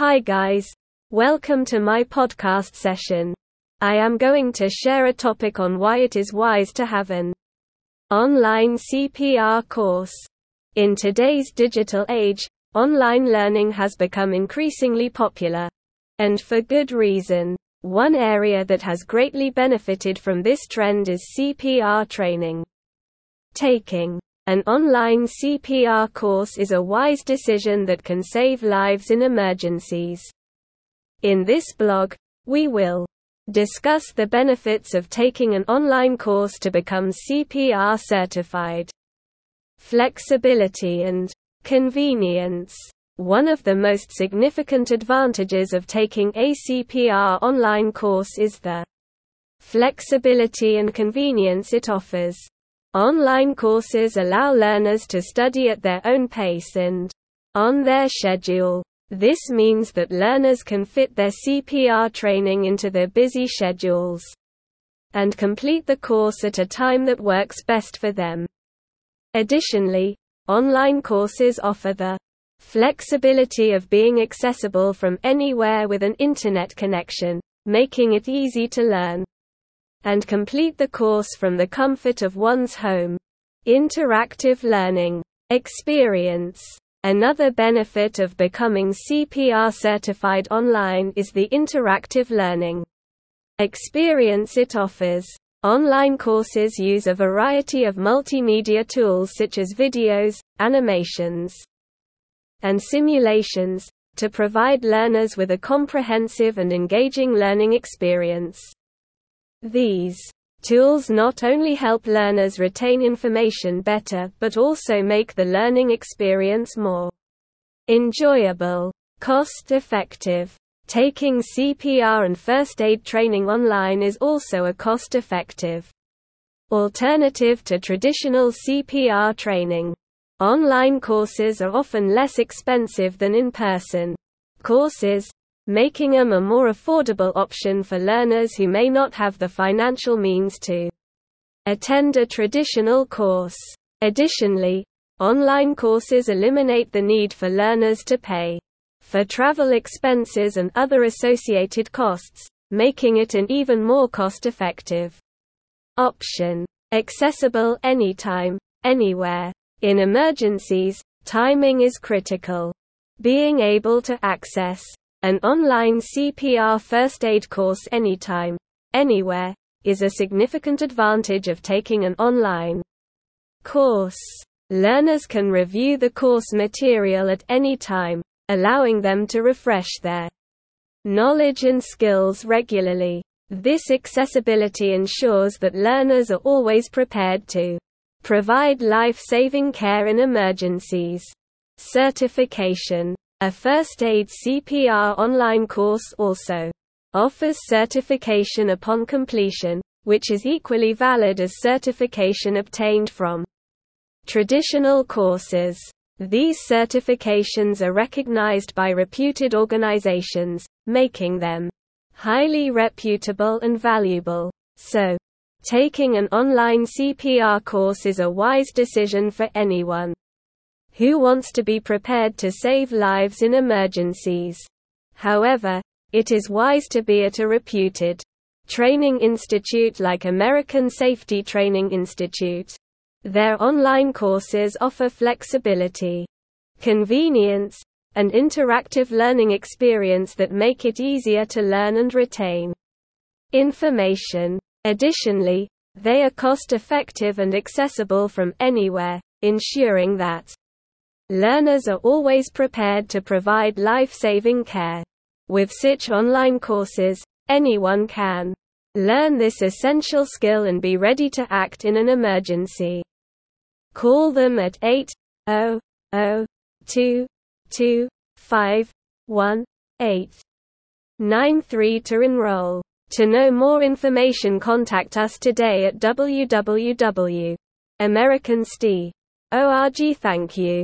Hi guys. Welcome to my podcast session. I am going to share a topic on why it is wise to have an online CPR course. In today's digital age, online learning has become increasingly popular. And for good reason. One area that has greatly benefited from this trend is CPR training. Taking an online CPR course is a wise decision that can save lives in emergencies. In this blog, we will discuss the benefits of taking an online course to become CPR certified. Flexibility and convenience. One of the most significant advantages of taking a CPR online course is the flexibility and convenience it offers. Online courses allow learners to study at their own pace and on their schedule. This means that learners can fit their CPR training into their busy schedules and complete the course at a time that works best for them. Additionally, online courses offer the flexibility of being accessible from anywhere with an internet connection, making it easy to learn and complete the course from the comfort of one's home. Interactive learning experience. Another benefit of becoming CPR certified online is the interactive learning experience it offers. Online courses use a variety of multimedia tools such as videos, animations, and simulations to provide learners with a comprehensive and engaging learning experience. These tools not only help learners retain information better but also make the learning experience more enjoyable, cost effective. Taking CPR and first aid training online is also a cost effective alternative to traditional CPR training. Online courses are often less expensive than in person courses, making them a more affordable option for learners who may not have the financial means to attend a traditional course. Additionally, online courses eliminate the need for learners to pay for travel expenses and other associated costs, making it an even more cost-effective option. Accessible anytime, anywhere. In emergencies, timing is critical. Being able to access an online CPR first aid course anytime, anywhere, is a significant advantage of taking an online course. Learners can review the course material at any time, allowing them to refresh their knowledge and skills regularly. This accessibility ensures that learners are always prepared to provide life-saving care in emergencies. Certification a first aid CPR online course also offers certification upon completion, which is equally valid as certification obtained from traditional courses. These certifications are recognized by reputed organizations, making them highly reputable and valuable. So, taking an online CPR course is a wise decision for anyone who wants to be prepared to save lives in emergencies. However, it is wise to be at a reputed training institute like American Safety Training Institute. Their online courses offer flexibility, convenience, and interactive learning experience that make it easier to learn and retain information. Additionally, they are cost effective and accessible from anywhere, ensuring that Learners are always prepared to provide life-saving care. With such online courses, anyone can learn this essential skill and be ready to act in an emergency. Call them at 800 93 to enroll. To know more information contact us today at www.americansti.org. Thank you.